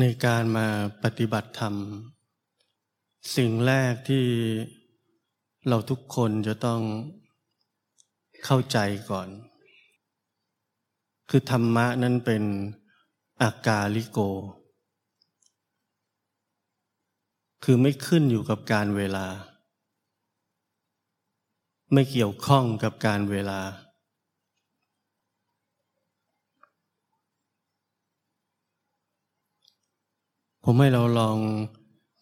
ในการมาปฏิบัติธรรม สิ่งแรกที่เราทุกคนจะต้องเข้าใจก่อน คือธรรมะนั้นเป็นอากาลิโก คือไม่ขึ้นอยู่กับการเวลา ไม่เกี่ยวข้องกับการเวลา ผมให้เราลอง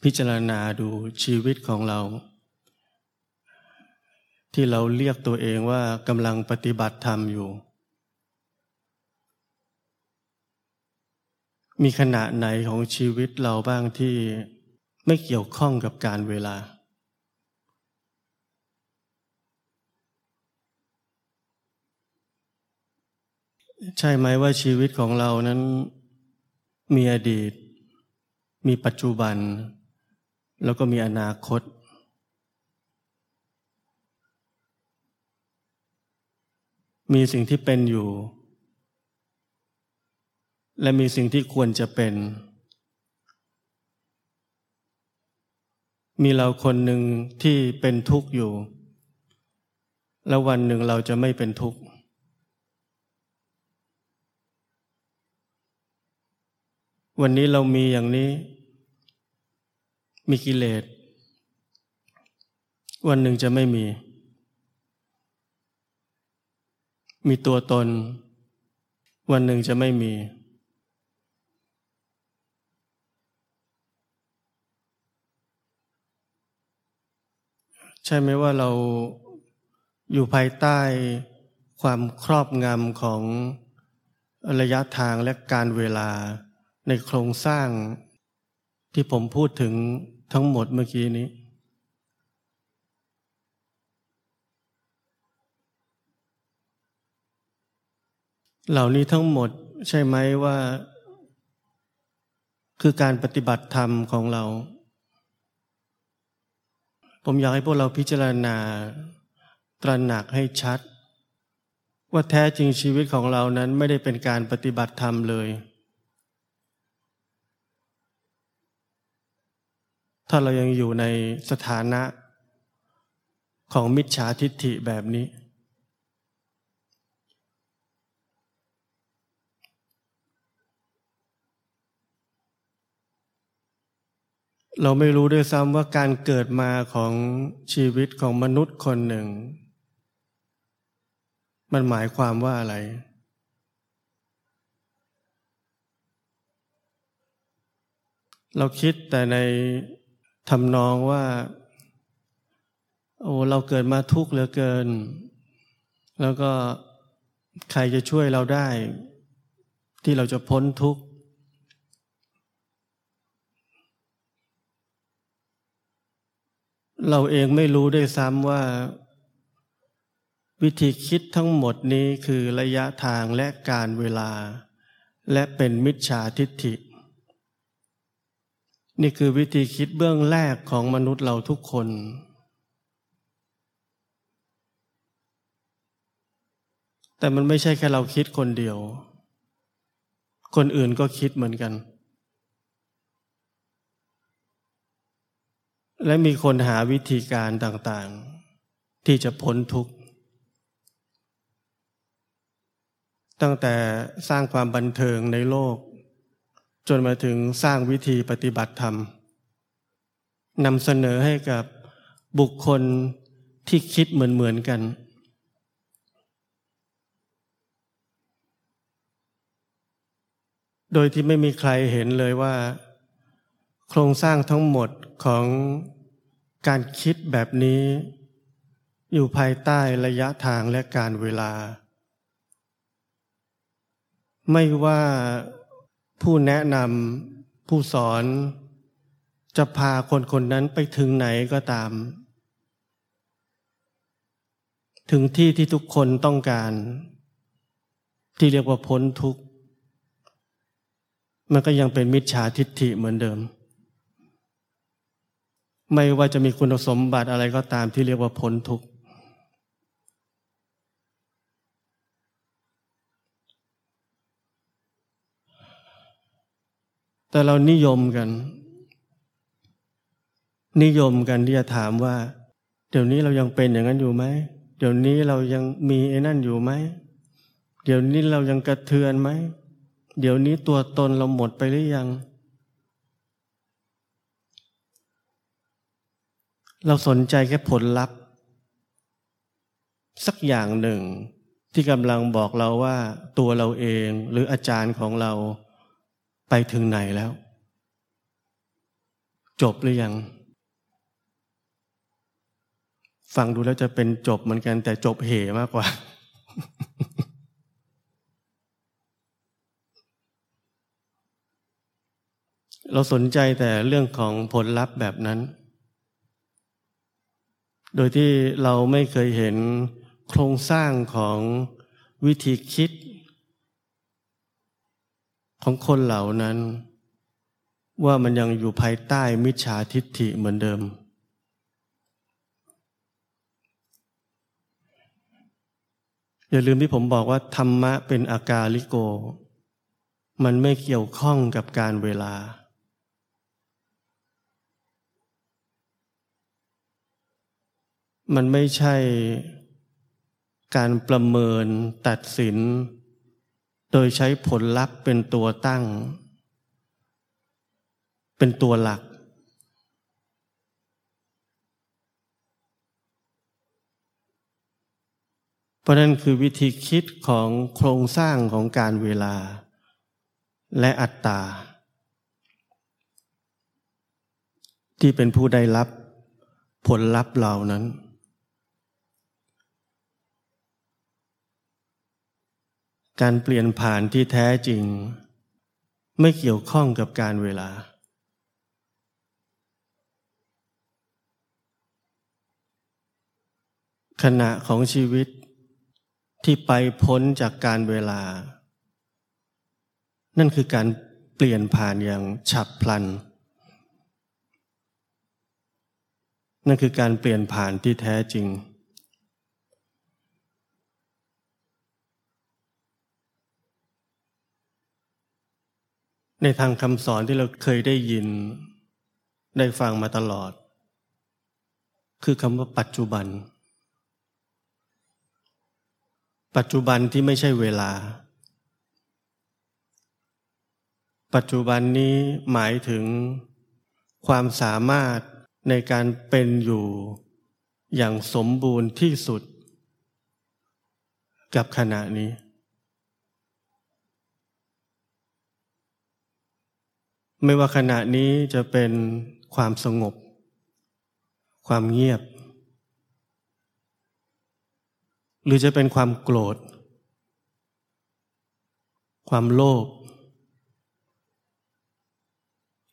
พิจารณาดูชีวิตของเรา ที่เราเรียกตัวเองว่ากำลังปฏิบัติธรรมอยู่ มีขณะไหนของชีวิตเราบ้างที่ไม่เกี่ยวข้องกับการเวลา ใช่ไหมว่าชีวิตของเรานั้นมีอดีต มีปัจจุบัน แล้วก็มีอนาคต มีสิ่งที่เป็นอยู่ และมีสิ่งที่ควรจะเป็น มีเราคนหนึ่งที่เป็นทุกข์อยู่ แล้ววันหนึ่งเราจะไม่เป็นทุกข์วันนี้เรามีอย่างนี้ มีกิเลสวันหนึ่งจะไม่มี มีตัวตน วันหนึ่งจะไม่มี ใช่ไหมว่าเราอยู่ภายใต้ความครอบงำของระยะทางและการเวลาในโครงสร้างที่ผมพูดถึง ทั้งหมดเมื่อกี้นี้ เหล่านี้ทั้งหมดใช่ไหมว่า คือการปฏิบัติธรรมของเรา ผมอยากให้พวกเราพิจารณา ตระหนักให้ชัด ว่าแท้จริงชีวิตของเรานั้นไม่ได้เป็นการปฏิบัติธรรมเลย ถ้าเรายังอยู่ในสถานะของมิจฉาทิฏฐิแบบนี้ เราไม่รู้ด้วยซ้ำว่าการเกิดมาของชีวิตของมนุษย์คนหนึ่ง มันหมายความว่าอะไรเราคิดแต่ใน ทำนองว่า โอ้เราเกิดมาทุกข์เหลือเกิน แล้วก็ใครจะช่วยเราได้ ที่เราจะพ้นทุกข์เราเองไม่รู้ด้วยซ้ำว่า วิธีคิดทั้งหมดนี้คือระยะทางและการเวลา และเป็นมิจฉาทิฏฐิ นี่คือวิธีคิดเบื้องแรกของมนุษย์เราทุกคน แต่มันไม่ใช่แค่เราคิดคนเดียว คนอื่นก็คิดเหมือนกัน และมีคนหาวิธีการต่างๆ ที่จะพ้นทุกข์ ตั้งแต่สร้างความบันเทิงในโลก จนมาถึงสร้างวิธีปฏิบัติธรรมนำเสนอให้กับบุคคลที่คิดเหมือนเหมือนกัน โดยที่ไม่มีใครเห็นเลยว่า โครงสร้างทั้งหมดของการคิดแบบนี้ อยู่ภายใต้ระยะทางและการเวลา ไม่ว่า ผู้แนะนำผู้สอน จะพาคนคนนั้นไปถึงไหนก็ตาม ถึงที่ที่ทุกคนต้องการ ที่เรียกว่าพ้นทุกข์ มันก็ยังเป็นมิจฉาทิฏฐิเหมือนเดิม ไม่ว่าจะมีคุณสมบัติอะไรก็ตามที่เรียกว่าพ้นทุกข์ แต่เรานิยมกัน นิยมกันที่จะถามว่า เดี๋ยวนี้เรายังเป็นอย่างนั้นอยู่ไหมเดี๋ยวนี้เรายังมีไอ้นั่นอยู่ไหมเดี๋ยวนี้เรายังกระเทือนไหมเดี๋ยวนี้ตัวตนเราหมดไปหรือยัง เราสนใจแค่ผลลัพธ์ สักอย่างหนึ่งที่กำลังบอกเราว่าตัวเราเองหรืออาจารย์ของเรา ไปถึงไหนแล้ว จบหรือยัง ฟังดูแล้วจะเป็นจบเหมือนกัน แต่จบเหมากกว่า เราสนใจแต่เรื่องของผลลัพธ์แบบนั้น โดยที่เราไม่เคยเห็นโครงสร้างของวิธีคิด ของคนเหล่านั้น ว่ามันยังอยู่ภายใต้มิจฉาทิฏฐิเหมือนเดิม อย่าลืมที่ผมบอกว่าธรรมะเป็นอากาลิโก มันไม่เกี่ยวข้องกับการเวลามันไม่ใช่การประเมินตัดสิน โดยใช้ผลลัพธ์เป็นตัวตั้ง เป็นตัวหลัก เพราะนั่นคือวิธีคิดของโครงสร้างของการเวลา และอัตตา ที่เป็นผู้ได้รับผลลัพธ์เหล่านั้น การเปลี่ยนผ่านที่แท้จริง ไม่เกี่ยวข้องกับการเวลา ขณะของชีวิตที่ไปพ้นจากการเวลา นั่นคือการเปลี่ยนผ่านอย่างฉับพลัน นั่นคือการเปลี่ยนผ่านที่แท้จริง ในทางคำสอนที่เราเคยได้ยิน ได้ฟังมาตลอด คือคำว่าปัจจุบัน ปัจจุบันที่ไม่ใช่เวลา ปัจจุบันนี้หมายถึงความสามารถในการเป็นอยู่อย่างสมบูรณ์ที่สุด กับขณะนี้ ไม่ว่าขณะนี้จะเป็นความสงบ ความเงียบ หรือจะเป็นความโกรธ ความโลภ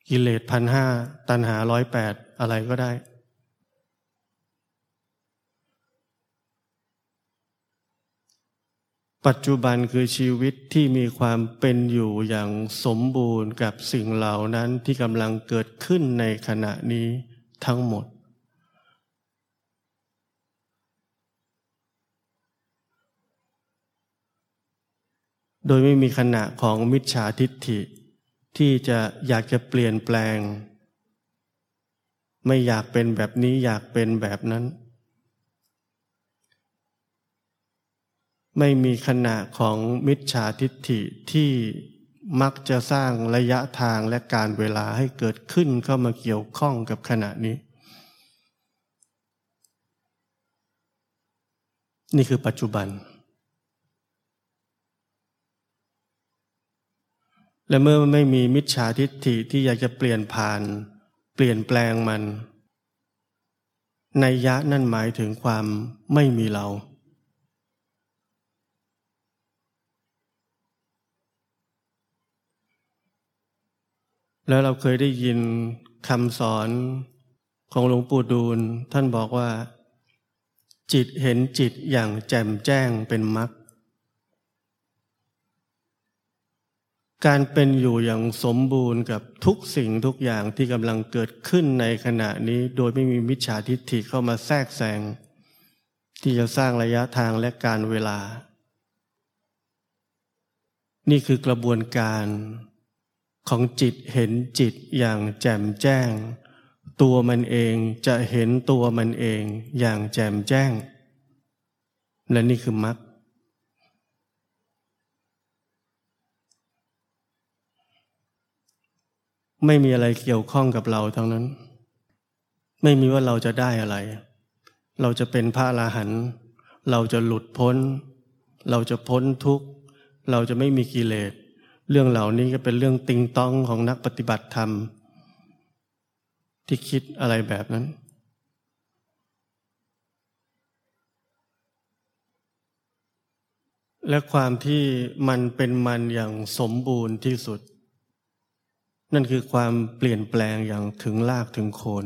กิเลสพันห้าตันหาร้อยแปดอะไรก็ได้ ปัจจุบันคือชีวิตที่มีความเป็นอยู่อย่างสมบูรณ์กับสิ่งเหล่านั้นที่กำลังเกิดขึ้นในขณะนี้ทั้งหมด โดยไม่มีขณะของมิจฉาทิฏฐิ ที่จะอยากจะเปลี่ยนแปลง ไม่อยากเป็นแบบนี้อยากเป็นแบบนั้น ไม่มีขณะของมิจฉาทิฏฐิที่มักจะสร้างระยะทางและการเวลาให้เกิดขึ้นเข้ามาเกี่ยวข้องกับขณะนี้ นี่คือปัจจุบัน และเมื่อไม่มีมิจฉาทิฏฐิที่อยากจะเปลี่ยนผ่าน เปลี่ยนแปลงมันในยะนั่นหมายถึงความไม่มีเรา แล้วเราเคยได้ยินคำสอนของหลวงปู่ดูล ท่านบอกว่า จิตเห็นจิตอย่างแจ่มแจ้งเป็นมรรคการเป็นอยู่อย่างสมบูรณ์กับทุกสิ่งทุกอย่างที่กำลังเกิดขึ้นในขณะนี้ โดยไม่มีมิจฉาทิฏฐิเข้ามาแทรกแซงที่จะสร้างระยะทางและการเวลา นี่คือกระบวนการ ของจิตเห็นจิตอย่างแจ่มแจ้ง ตัวมันเองจะเห็นตัวมันเองอย่างแจ่มแจ้ง และนี่คือมรรคไม่มีอะไรเกี่ยวข้องกับเราทั้งนั้น ไม่มีว่าเราจะได้อะไร เราจะเป็นพระอรหันต์เราจะหลุดพ้น เราจะพ้นทุกข์ เราจะไม่มีกิเลส เรื่องเหล่านี้ก็เป็นเรื่องติงต้องของนักปฏิบัติธรรม ที่คิดอะไรแบบนั้น และความที่มันเป็นมันอย่างสมบูรณ์ที่สุด นั่นคือความเปลี่ยนแปลงอย่างถึงลากถึงโคน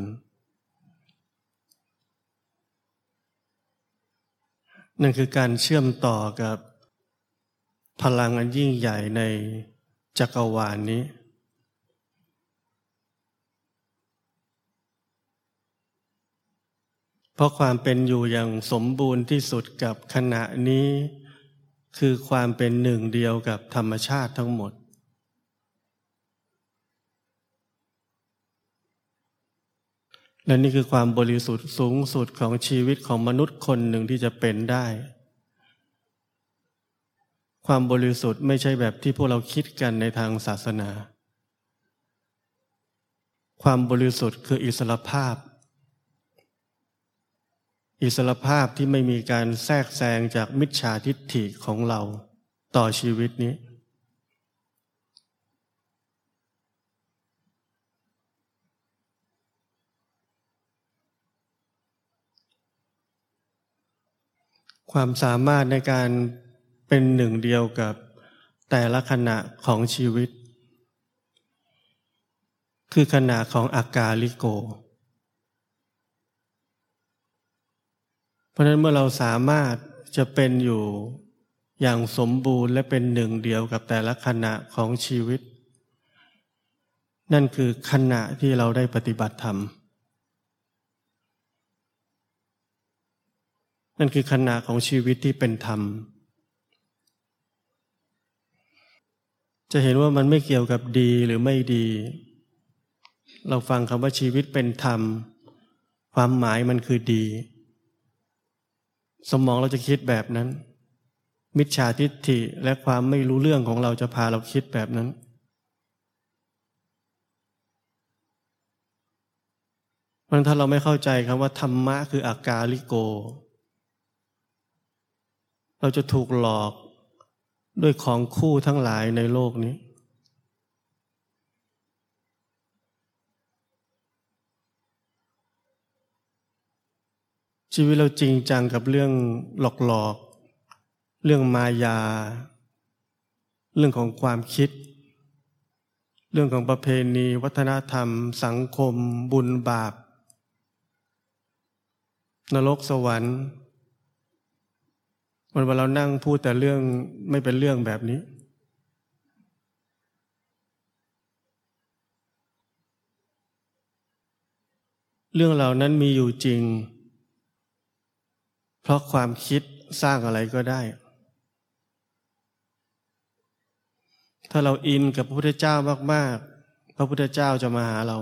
นั่นคือการเชื่อมต่อกับพลังอันยิ่งใหญ่ใน จักรวาลนนี้ เพราะความเป็นอยู่อย่างสมบูรณ์ที่สุดกับขณะนี้ คือความเป็นหนึ่งเดียวกับธรรมชาติทั้งหมด และนี่คือความบริสุทธิ์สูงสุดของชีวิตของมนุษย์คนหนึ่งที่จะเป็นได้ ความบริสุทธิ์ไม่ใช่แบบที่พวกเราคิดกันในทางศาสนา ความบริสุทธิ์คืออิสรภาพ อิสรภาพที่ไม่มีการแทรกแซงจากมิจฉาทิฏฐิของเราต่อชีวิตนี้ ความสามารถในการ เป็นหนึ่งเดียวกับแต่ละขณะของชีวิต คือขณะของอากาลิโก เพราะนั้นเมื่อเราสามารถจะเป็นอยู่อย่างสมบูรณ์และเป็นหนึ่งเดียวกับแต่ละขณะของชีวิต นั่นคือขณะที่เราได้ปฏิบัติธรรม นั่นคือขณะของชีวิตที่เป็นธรรม จะเห็นว่ามันไม่เกี่ยวกับดีหรือไม่ดี เราฟังคำว่าชีวิตเป็นธรรม ความหมายมันคือดี สมองเราจะคิดแบบนั้น มิจฉาทิฏฐิและความไม่รู้เรื่องของเราจะพาเราคิดแบบนั้น มันถ้าเราไม่เข้าใจคำว่าธรรมะคืออากาลิโก เราจะถูกหลอก ด้วยของคู่ทั้งหลายในโลกนี้ ชีวิตเราจริงจังกับเรื่องหลอกหลอกเรื่องมายา เรื่องของความคิด เรื่องของประเพณี วัฒนธรรม สังคม บุญบาป นรกสวรรค์ วันวันเรานั่งพูดแต่เรื่องไม่เป็นเรื่องแบบนี้ เรื่องเหล่านั้นมีอยู่จริง เพราะความคิดสร้างอะไรก็ได้ ถ้าเราอินกับพระพุทธเจ้ามาก ๆ พระพุทธเจ้าจะมาหาเรา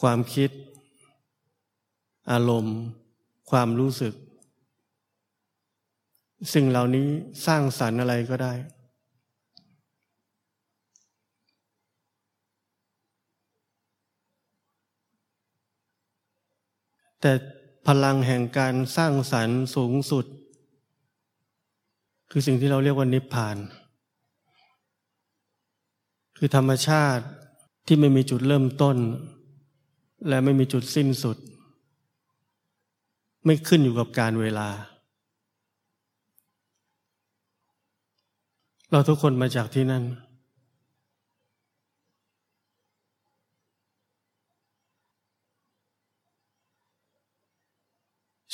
ความคิด อารมณ์ ความรู้สึก สิ่งเหล่านี้สร้างสรรค์อะไรก็ได้ แต่พลังแห่งการสร้างสรรค์สูงสุด คือสิ่งที่เราเรียกว่านิพพาน คือธรรมชาติที่ไม่มีจุดเริ่มต้น และไม่มีจุดสิ้นสุด ไม่ขึ้นอยู่กับการเวลา เราทุกคนมาจากที่นั่น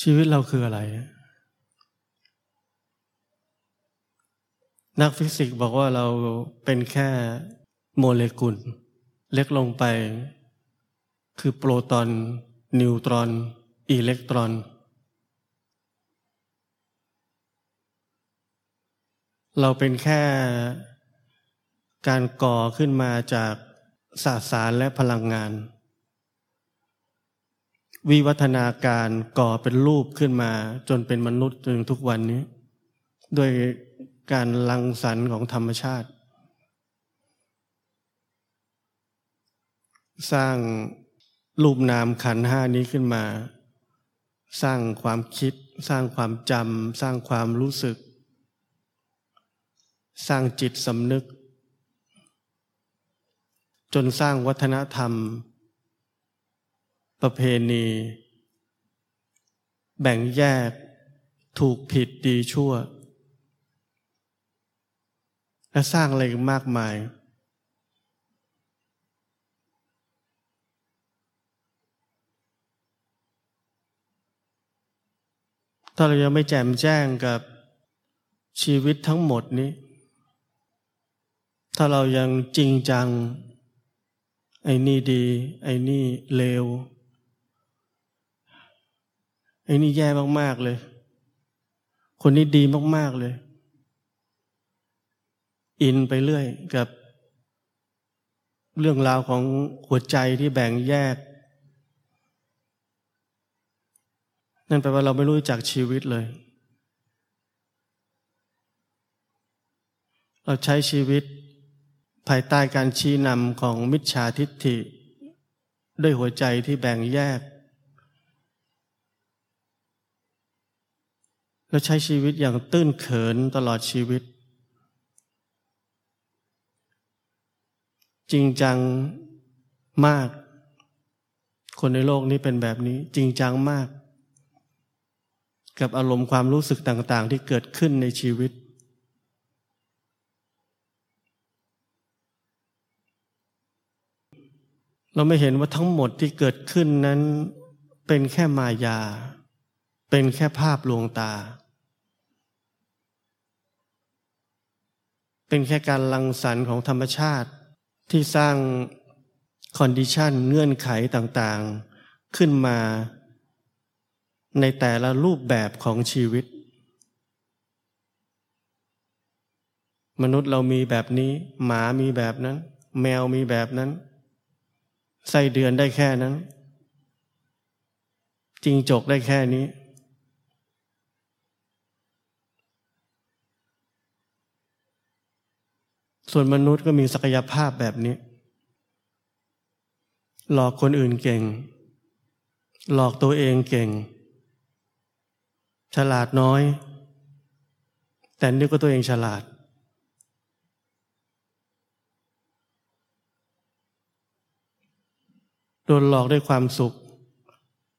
ชีวิตเราคืออะไร นักฟิสิกส์บอกว่าเราเป็นแค่โมเลกุล เล็กลงไป คือโปรตอน นิวตรอน อิเล็กตรอน เราเป็นแค่การก่อขึ้นมาจากสสารและพลังงาน วิวัฒนาการก่อเป็นรูปขึ้นมาจนเป็นมนุษย์จนทุกวันนี้ด้วยการลังสรรค์ของธรรมชาติ สร้าง รูปนามขันห้านี้ขึ้นมา สร้างความคิด สร้างความจำสร้างความรู้สึก สร้างจิตสำนึก จนสร้างวัฒนธรรม ประเพณี แบ่งแยก ถูกผิดดีชั่ว และสร้างอะไรมากมาย ถ้าเรายังไม่แจ่มแจ้งกับชีวิตทั้งหมดนี้ ถ้าเรายังจริงจัง ไอ้นี่ดี ไอ้นี่เลว ไอ้นี่แย่มาก ๆ เลย คนนี้ดีมาก ๆ เลย อินไปเรื่อยกับเรื่องราวของหัวใจที่แบ่งแยก นั่นแปลว่าเราไม่รู้จักชีวิตเลย เราใช้ชีวิต ภายใต้การชี้นำของมิจฉาทิฏฐิ ด้วยหัวใจที่แบ่งแยกเราใช้ชีวิตอย่างตื้นเขินตลอดชีวิต จริงจังมาก คนในโลกนี้เป็นแบบนี้ จริงจังมาก กับอารมณ์ความรู้สึกต่าง ๆ ที่เกิดขึ้นในชีวิต เราไม่เห็นว่าทั้งหมดที่เกิดขึ้นนั้นเป็นแค่มายา เป็นแค่ภาพลวงตา เป็นแค่การลังสรรค์ของธรรมชาติที่สร้างคอนดิชันเงื่อนไขต่างๆ ขึ้นมา ในแต่ละรูปแบบของชีวิต มนุษย์เรามีแบบนี้ หมามีแบบนั้น แมวมีแบบนั้นไส้เดือนได้แค่นั้นจริงจกได้แค่นี้ ส่วนมนุษย์ก็มีศักยภาพแบบนี้ หลอกคนอื่นเก่ง หลอกตัวเองเก่ง ฉลาดน้อย แต่นึกว่าตัวเองฉลาด โดนหลอกด้วยความสุข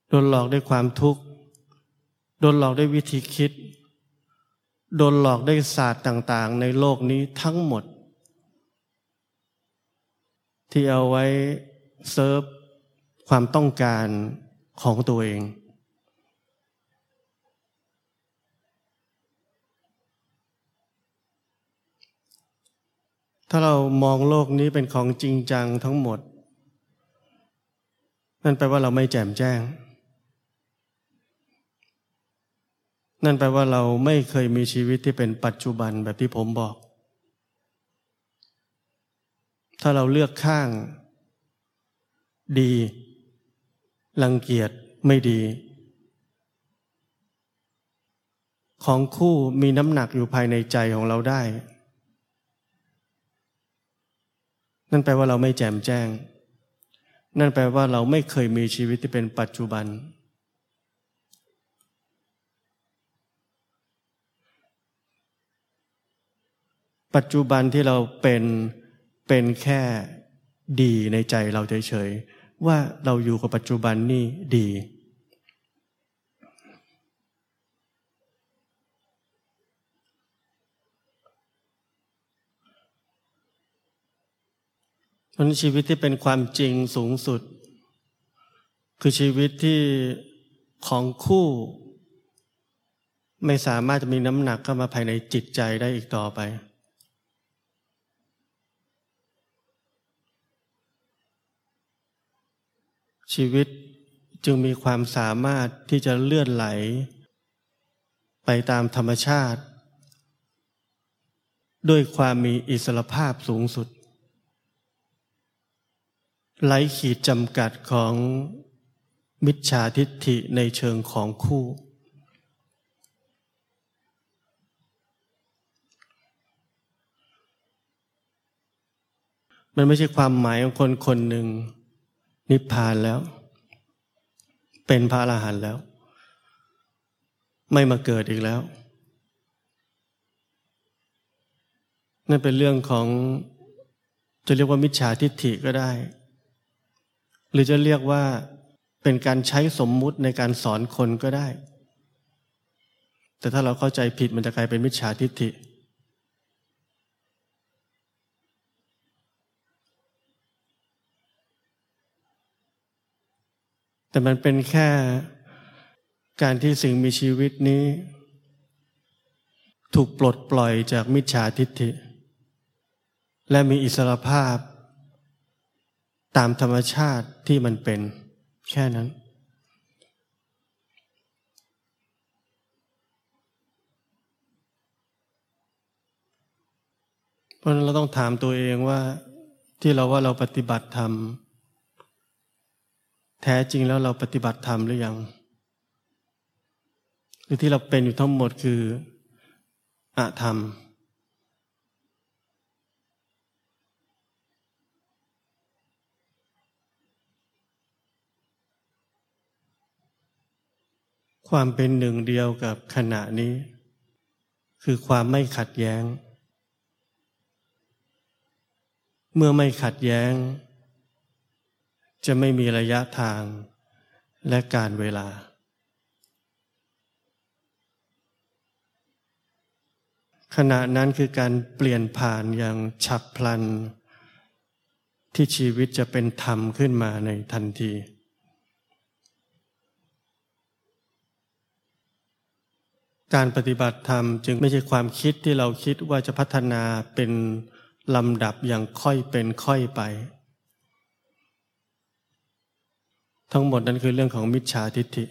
โดนหลอกด้วยความทุกข์ โดนหลอกด้วยวิธีคิด โดนหลอกด้วยศาสตร์ต่าง ๆ ในโลกนี้ทั้งหมด ที่เอาไว้เซิร์ฟความต้องการของตัวเอง ถ้าเรามองโลกนี้เป็นของจริงจังทั้งหมด นั่นแปลว่าเราไม่แจ่มแจ้ง นั่นแปลว่าเราไม่เคยมีชีวิตที่เป็นปัจจุบันแบบที่ผมบอก ถ้าเราเลือกข้าง ดีรังเกียจไม่ดี ของคู่มีน้ำหนักอยู่ภายในใจของเราได้ นั่นแปลว่าเราไม่แจ่มแจ้ง นั่นแปลว่าเราไม่เคยมีชีวิตที่เป็นปัจจุบัน ปัจจุบันที่เราเป็นเป็นแค่ดีในใจเราเฉยๆว่าเราอยู่กับปัจจุบันนี่ดี เพราะชีวิตที่เป็นความจริงสูงสุด คือชีวิตที่ของคู่ ไม่สามารถจะมีน้ำหนักเข้ามาภายในจิตใจได้อีกต่อไป ชีวิตจึงมีความสามารถที่จะเลื่อนไหล ไปตามธรรมชาติ ด้วยความมีอิสรภาพสูงสุด ไร้ขีดจำกัดของมิจฉาทิฏฐิในเชิงของคู่ มันไม่ใช่ความหมายของคนคนหนึ่ง นิพพานแล้ว เป็นพระอรหันต์แล้ว ไม่มาเกิดอีกแล้ว นั่นเป็นเรื่องของจะเรียกว่ามิจฉาทิฏฐิก็ได้ หรือจะเรียกว่าเป็นการใช้สมมุติในการสอนคนก็ได้ แต่ถ้าเราเข้าใจผิดมันจะกลายเป็นมิจฉาทิฏฐิ แต่มันเป็นแค่การที่สิ่งมีชีวิตนี้ ถูกปลดปล่อยจากมิจฉาทิฏฐิ และมีอิสรภาพ ตามธรรมชาติที่มันเป็นแค่นั้น เพราะนั้นเราต้องถามตัวเองว่าที่เราว่าเราปฏิบัติธรรม แท้จริงแล้วเราปฏิบัติธรรมหรือยัง หรือที่เราเป็นอยู่ทั้งหมดคืออะธรรม ความเป็นหนึ่งเดียวกับขณะนี้ คือความไม่ขัดแย้ง เมื่อไม่ขัดแย้ง จะไม่มีระยะทางและการเวลา ขณะนั้นคือการเปลี่ยนผ่านอย่างฉับพลัน ที่ชีวิตจะเป็นธรรมขึ้นมาในทันที การปฏิบัติธรรมจึงไม่ใช่ความคิดที่เราคิดว่าจะพัฒนาเป็นลำดับอย่างค่อยเป็นค่อยไป ทั้งหมดนั้นคือเรื่องของมิจฉาทิฏฐิ